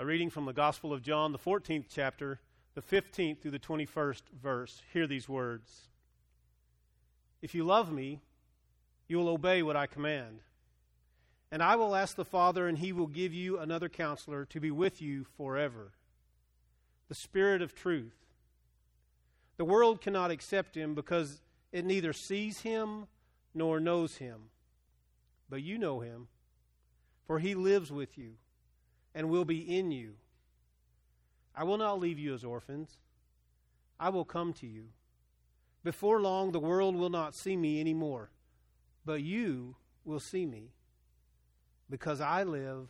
A reading from the Gospel of John, the 14th chapter, the 15th through the 21st verse. Hear these words If you love me, you will obey what I command. And I will ask the Father, and he will give you another counselor to be with you forever the Spirit of truth. The world cannot accept him because it neither sees him nor knows him. But you know him, for he lives with you and will be in you. I will not leave you as orphans, I will come to you. Before long, the world will not see me anymore, but you will see me. Because I live,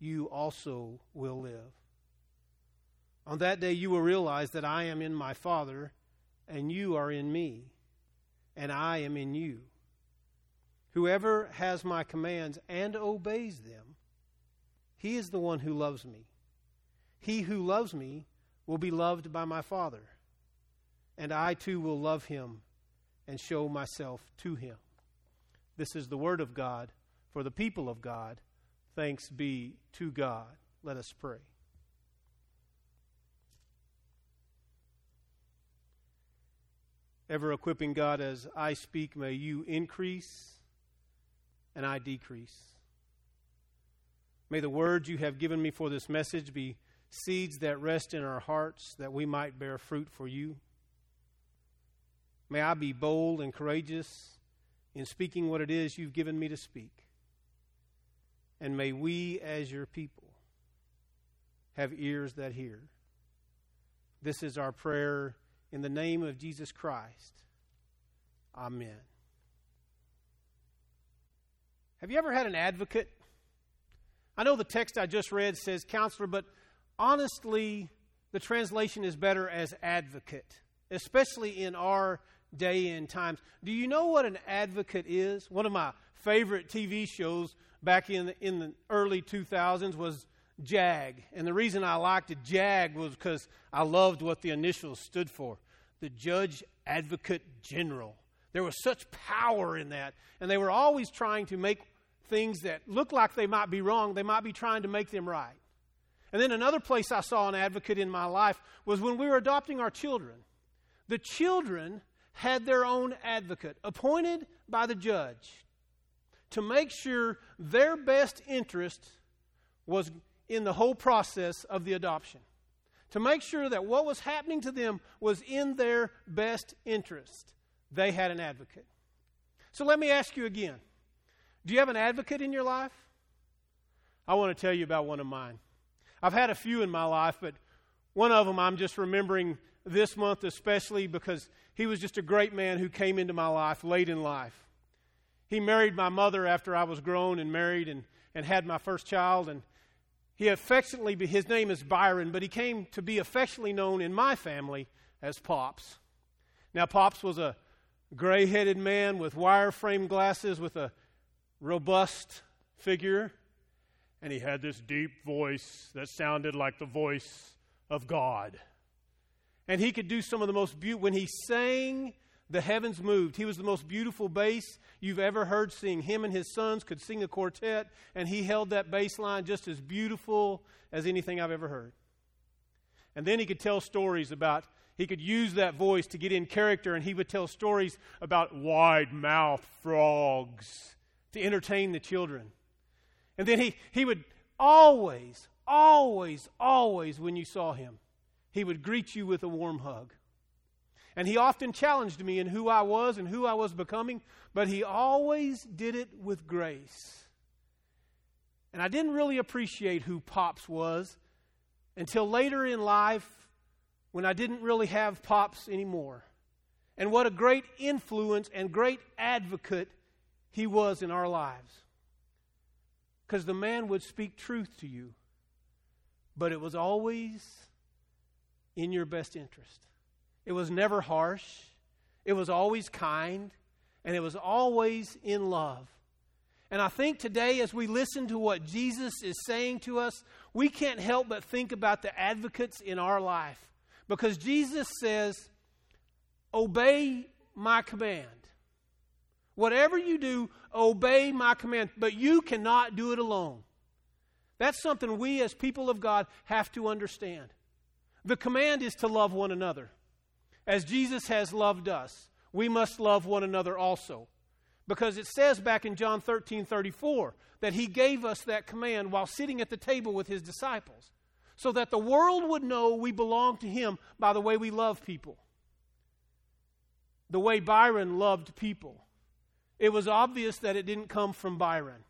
you also will live. On that day, you will realize that I am in my Father, and you are in me, and I am in you. Whoever has my commands and obeys them, he is the one who loves me. He who loves me will be loved by my Father, and I too will love him and show myself to him. This is the word of God for the people of God. Thanks be to God. Let us pray. Ever equipping God as I speak, may you increase and I decrease. May the words you have given me for this message be seeds that rest in our hearts that we might bear fruit for you. May I be bold and courageous in speaking what it is you've given me to speak. And may we, as your people, have ears that hear. This is our prayer in the name of Jesus Christ. Amen. Have you ever had an advocate? I know the text I just read says counselor, but honestly, the translation is better as advocate, especially in our day and times. Do you know what an advocate is? One of my favorite TV shows back in the, in the early 2000s was JAG. And the reason I liked it, JAG, was because I loved what the initials stood for the Judge Advocate General. There was such power in that. And they were always trying to make things that look like they might be wrong, they might be trying to make them right. And then another place I saw an advocate in my life was when we were adopting our children. The children had their own advocate appointed by the judge to make sure their best interest was in the whole process of the adoption to make sure that what was happening to them was in their best interest. They had an advocate. So let me ask you again do you have an advocate in your life? I want to tell you about one of mine. I've had a few in my life, but one of them I'm just remembering this month especially because he was just a great man who came into my life late in life. He married my mother after I was grown and married and, and had my first child, and he affectionately, his name is Byron, but he came to be affectionately known in my family as Pops. Now, Pops was a gray headed man with wire frame glasses with a robust figure, and he had this deep voice that sounded like the voice of God. And he could do some of the most beautiful, when he sang, the heavens moved. He was the most beautiful bass you've ever heard sing. Him and his sons could sing a quartet, and he held that bass line just as beautiful as anything I've ever heard. And then he could tell stories about, he could use that voice to get in character, and he would tell stories about wide mouthed frogs to entertain the children. And then he, he would always, always, always, when you saw him, he would greet you with a warm hug. And he often challenged me in who I was and who I was becoming, but he always did it with grace. And I didn't really appreciate who Pops was until later in life when I didn't really have Pops anymore. And what a great influence and great advocate he was in our lives. Because the man would speak truth to you, but it was always in your best interest. It was never harsh. It was always kind. And it was always in love. And I think today, as we listen to what Jesus is saying to us, we can't help but think about the advocates in our life. Because Jesus says, Obey my command. Whatever you do, obey my command. But you cannot do it alone. That's something we as people of God have to understand. The command is to love one another. As Jesus has loved us, we must love one another also. Because it says back in John 13 34 that he gave us that command while sitting at the table with his disciples, so that the world would know we belong to him by the way we love people. The way Byron loved people. It was obvious that it didn't come from Byron,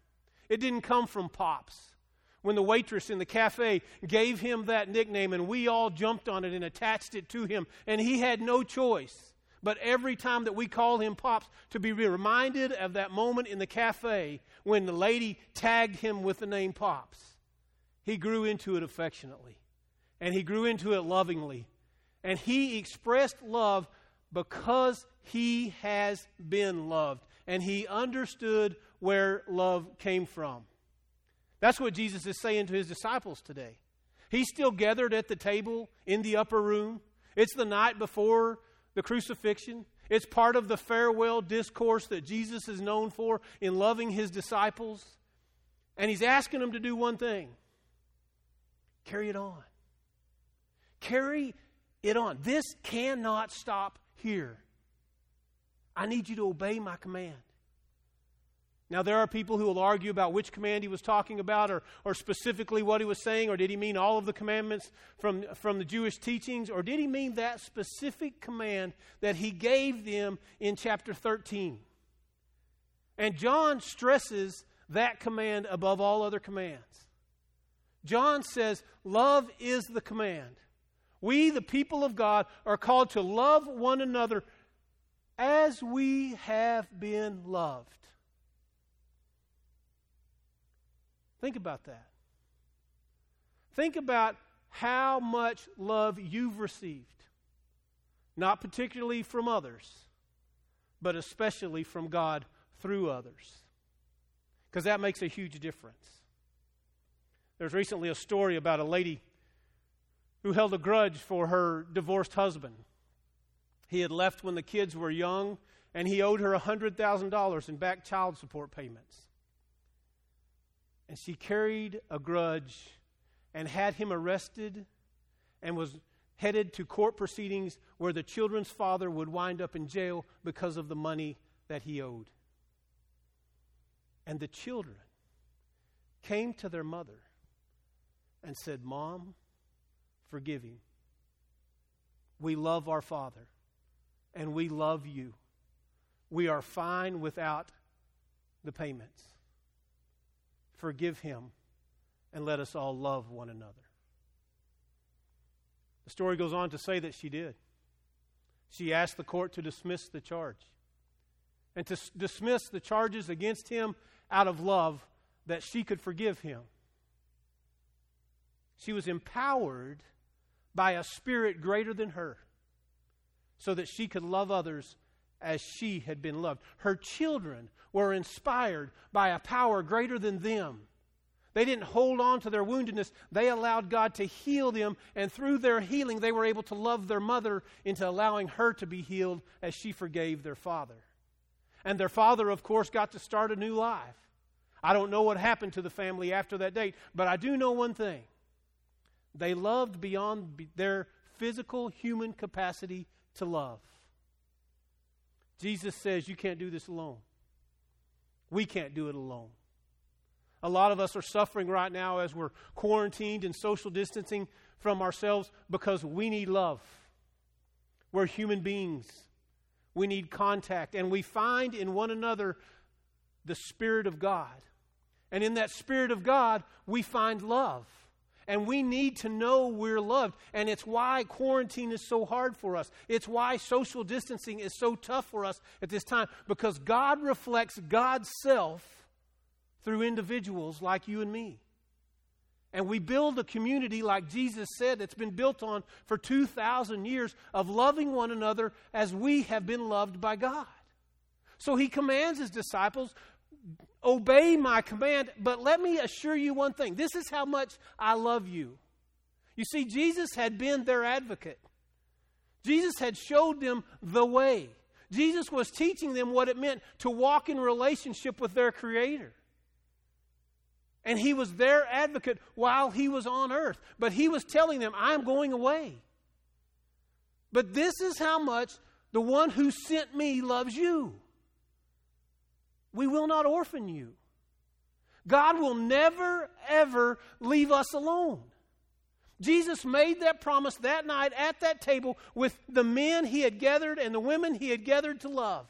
it didn't come from Pops when the waitress in the cafe gave him that nickname and we all jumped on it and attached it to him, and he had no choice. But every time that we call him Pops, to be reminded of that moment in the cafe when the lady tagged him with the name Pops, he grew into it affectionately. And he grew into it lovingly. And he expressed love because he has been loved. And he understood where love came from. That's what Jesus is saying to his disciples today. He's still gathered at the table in the upper room. It's the night before the crucifixion. It's part of the farewell discourse that Jesus is known for in loving his disciples. And he's asking them to do one thing carry it on. Carry it on. This cannot stop here. I need you to obey my command. Now, there are people who will argue about which command he was talking about or, or specifically what he was saying, or did he mean all of the commandments from, from the Jewish teachings, or did he mean that specific command that he gave them in chapter 13? And John stresses that command above all other commands. John says, Love is the command. We, the people of God, are called to love one another as we have been loved. Think about that. Think about how much love you've received, not particularly from others, but especially from God through others. Because that makes a huge difference. There's recently a story about a lady who held a grudge for her divorced husband. He had left when the kids were young, and he owed her $100,000 in back child support payments and she carried a grudge and had him arrested and was headed to court proceedings where the children's father would wind up in jail because of the money that he owed. And the children came to their mother and said, Mom, forgive him. We love our father and we love you. We are fine without the payments. Forgive him, and let us all love one another. The story goes on to say that she did. She asked the court to dismiss the charge and to s- dismiss the charges against him out of love that she could forgive him. She was empowered by a spirit greater than her so that she could love others as she had been loved. Her children were inspired by a power greater than them. They didn't hold on to their woundedness. They allowed God to heal them, and through their healing, they were able to love their mother into allowing her to be healed as she forgave their father. And their father, of course, got to start a new life. I don't know what happened to the family after that date, but I do know one thing. They loved beyond their physical human capacity to love. Jesus says you can't do this alone. We can't do it alone. A lot of us are suffering right now as we're quarantined and social distancing from ourselves because we need love. We're human beings. We need contact. And we find in one another the Spirit of God. And in that Spirit of God, we find love. And we need to know we're loved. And it's why quarantine is so hard for us. It's why social distancing is so tough for us at this time because God reflects God's self through individuals like you and me. And we build a community, like Jesus said, that's been built on for 2,000 years of loving one another as we have been loved by God. So he commands his disciples Obey my command, but let me assure you one thing this is how much I love you. You see, Jesus had been their advocate, Jesus had showed them the way. Jesus was teaching them what it meant to walk in relationship with their Creator. And he was their advocate while he was on earth. But he was telling them, I'm going away. But this is how much the one who sent me loves you. We will not orphan you. God will never, ever leave us alone. Jesus made that promise that night at that table with the men he had gathered and the women he had gathered to love.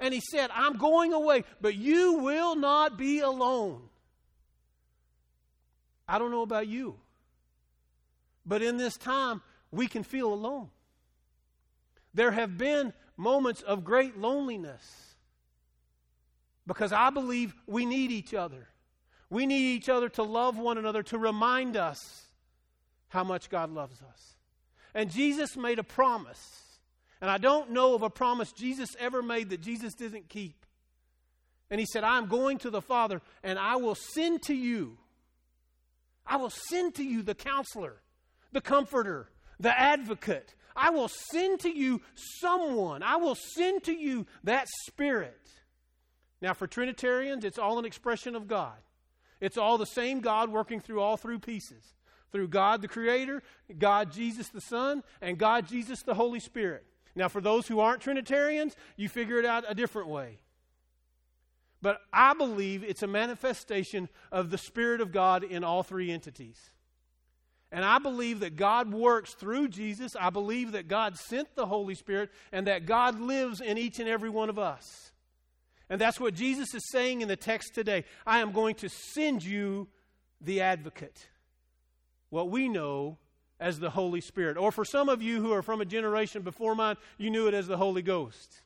And he said, I'm going away, but you will not be alone. I don't know about you, but in this time, we can feel alone. There have been moments of great loneliness because I believe we need each other. We need each other to love one another, to remind us how much God loves us. And Jesus made a promise. And I don't know of a promise Jesus ever made that Jesus didn't keep. And he said, I'm going to the Father, and I will send to you I will send to you the counselor, the comforter, the advocate. I will send to you someone. I will send to you that spirit. Now, for Trinitarians, it's all an expression of God. It's all the same God working through all three pieces through God the Creator, God Jesus the Son, and God Jesus the Holy Spirit. Now, for those who aren't Trinitarians, you figure it out a different way. But I believe it's a manifestation of the Spirit of God in all three entities. And I believe that God works through Jesus. I believe that God sent the Holy Spirit and that God lives in each and every one of us. And that's what Jesus is saying in the text today. I am going to send you the advocate, what we know as the Holy Spirit. Or for some of you who are from a generation before mine, you knew it as the Holy Ghost.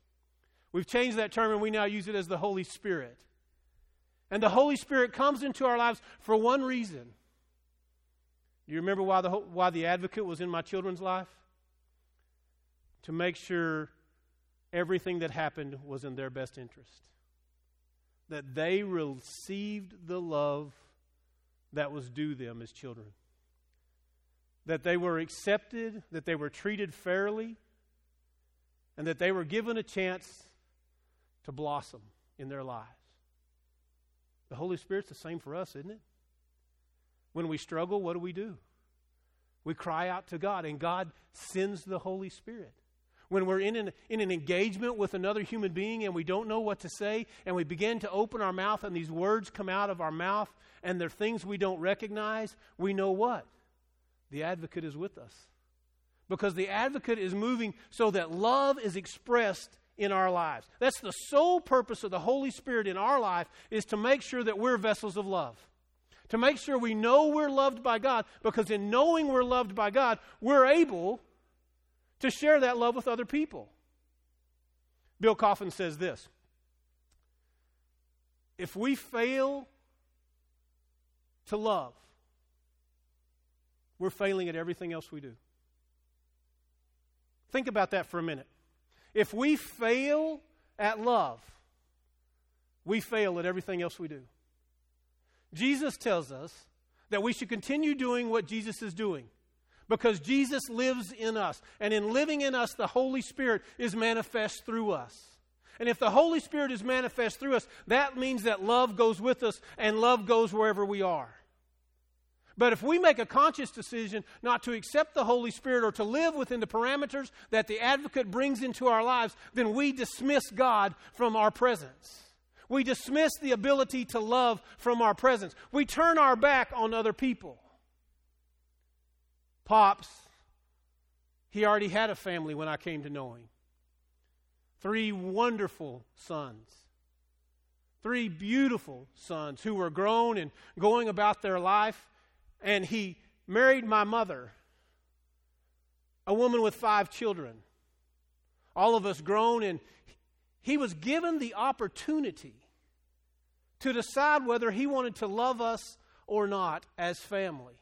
We've changed that term and we now use it as the Holy Spirit. And the Holy Spirit comes into our lives for one reason. You remember why the, why the advocate was in my children's life? To make sure everything that happened was in their best interest. That they received the love that was due them as children. That they were accepted, that they were treated fairly, and that they were given a chance to blossom in their lives. The Holy Spirit's the same for us, isn't it? When we struggle, what do we do? We cry out to God, and God sends the Holy Spirit. When we're in an, in an engagement with another human being and we don't know what to say, and we begin to open our mouth, and these words come out of our mouth, and they're things we don't recognize, we know what? The advocate is with us. Because the advocate is moving so that love is expressed in our lives. That's the sole purpose of the Holy Spirit in our life is to make sure that we're vessels of love. To make sure we know we're loved by God because in knowing we're loved by God, we're able to share that love with other people. Bill Coffin says this If we fail to love, we're failing at everything else we do. Think about that for a minute. If we fail at love, we fail at everything else we do. Jesus tells us that we should continue doing what Jesus is doing because Jesus lives in us. And in living in us, the Holy Spirit is manifest through us. And if the Holy Spirit is manifest through us, that means that love goes with us and love goes wherever we are. But if we make a conscious decision not to accept the Holy Spirit or to live within the parameters that the advocate brings into our lives, then we dismiss God from our presence. We dismiss the ability to love from our presence. We turn our back on other people. Pops, he already had a family when I came to know him. Three wonderful sons. Three beautiful sons who were grown and going about their life and he married my mother, a woman with five children. All of us grown, and he was given the opportunity to decide whether he wanted to love us or not as family.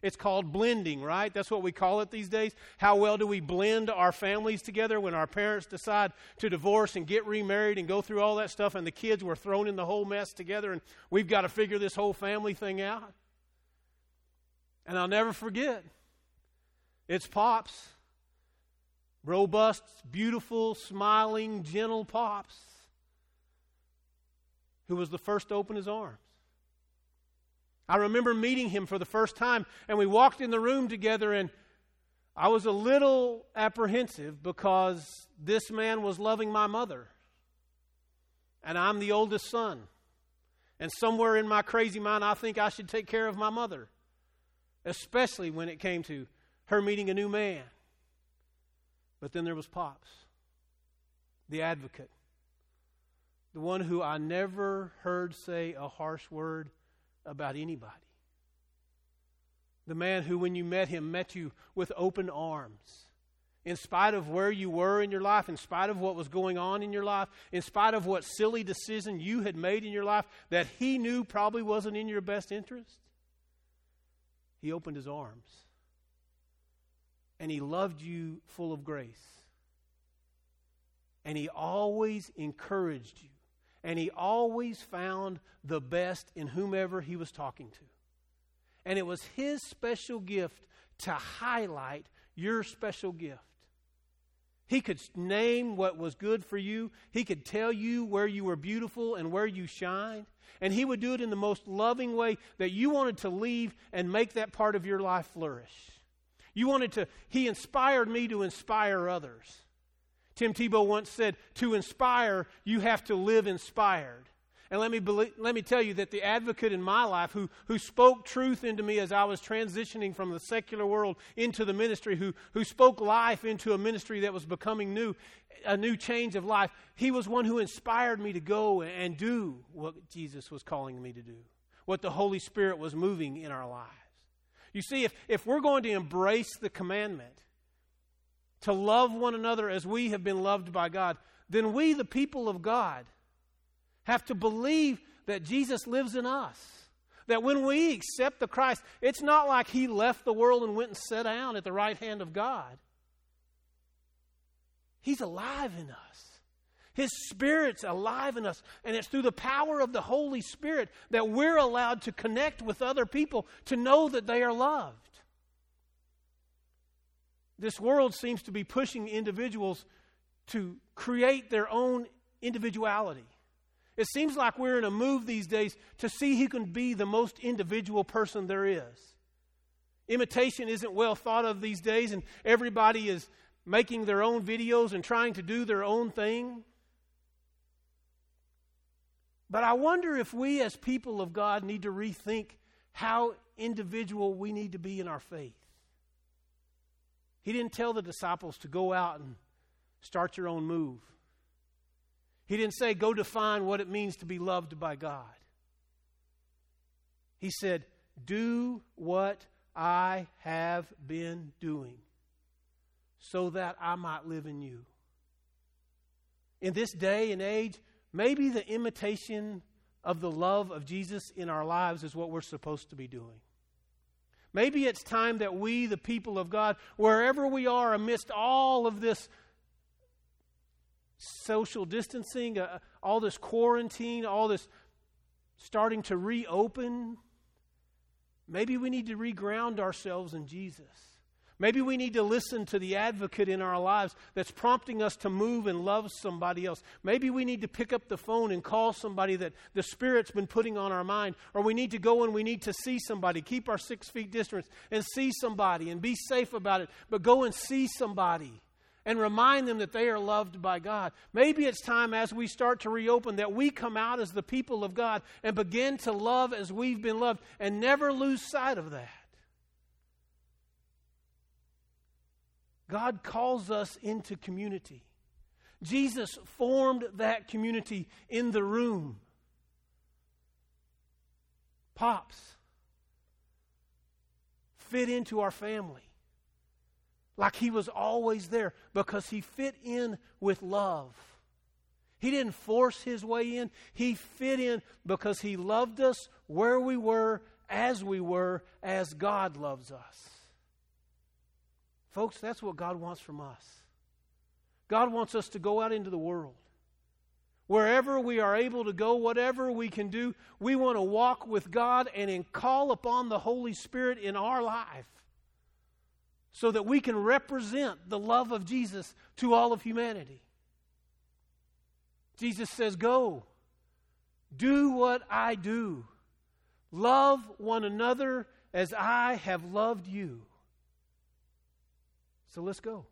It's called blending, right? That's what we call it these days. How well do we blend our families together when our parents decide to divorce and get remarried and go through all that stuff, and the kids were thrown in the whole mess together, and we've got to figure this whole family thing out? And I'll never forget. It's Pops. Robust, beautiful, smiling, gentle Pops. Who was the first to open his arms. I remember meeting him for the first time, and we walked in the room together, and I was a little apprehensive because this man was loving my mother, and I'm the oldest son. And somewhere in my crazy mind, I think I should take care of my mother, especially when it came to her meeting a new man. But then there was Pops, the advocate, the one who I never heard say a harsh word about anybody. The man who, when you met him, met you with open arms. In spite of where you were in your life, in spite of what was going on in your life, in spite of what silly decision you had made in your life that he knew probably wasn't in your best interest, he opened his arms. And he loved you full of grace. And he always encouraged you and he always found the best in whomever he was talking to. And it was his special gift to highlight your special gift. He could name what was good for you. He could tell you where you were beautiful and where you shined. And he would do it in the most loving way that you wanted to leave and make that part of your life flourish. You wanted to, he inspired me to inspire others. Tim Tebow once said, To inspire, you have to live inspired. And let me, believe, let me tell you that the advocate in my life who, who spoke truth into me as I was transitioning from the secular world into the ministry, who, who spoke life into a ministry that was becoming new, a new change of life, he was one who inspired me to go and do what Jesus was calling me to do, what the Holy Spirit was moving in our lives. You see, if, if we're going to embrace the commandment, to love one another as we have been loved by God, then we, the people of God, have to believe that Jesus lives in us. That when we accept the Christ, it's not like he left the world and went and sat down at the right hand of God. He's alive in us. His Spirit's alive in us. And it's through the power of the Holy Spirit that we're allowed to connect with other people to know that they are loved. This world seems to be pushing individuals to create their own individuality. It seems like we're in a move these days to see who can be the most individual person there is. Imitation isn't well thought of these days, and everybody is making their own videos and trying to do their own thing. But I wonder if we, as people of God, need to rethink how individual we need to be in our faith. He didn't tell the disciples to go out and start your own move. He didn't say, go define what it means to be loved by God. He said, do what I have been doing so that I might live in you. In this day and age, maybe the imitation of the love of Jesus in our lives is what we're supposed to be doing. Maybe it's time that we, the people of God, wherever we are amidst all of this social distancing, uh, all this quarantine, all this starting to reopen, maybe we need to reground ourselves in Jesus. Maybe we need to listen to the advocate in our lives that's prompting us to move and love somebody else. Maybe we need to pick up the phone and call somebody that the Spirit's been putting on our mind. Or we need to go and we need to see somebody, keep our six feet distance, and see somebody and be safe about it. But go and see somebody and remind them that they are loved by God. Maybe it's time as we start to reopen that we come out as the people of God and begin to love as we've been loved and never lose sight of that. God calls us into community. Jesus formed that community in the room. Pops fit into our family like he was always there because he fit in with love. He didn't force his way in, he fit in because he loved us where we were, as we were, as God loves us. Folks, that's what God wants from us. God wants us to go out into the world. Wherever we are able to go, whatever we can do, we want to walk with God and call upon the Holy Spirit in our life so that we can represent the love of Jesus to all of humanity. Jesus says, Go, do what I do, Love one another as I have loved you. So let's go.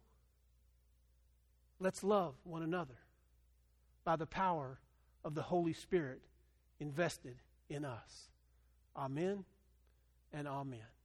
Let's love one another by the power of the Holy Spirit invested in us. Amen and amen.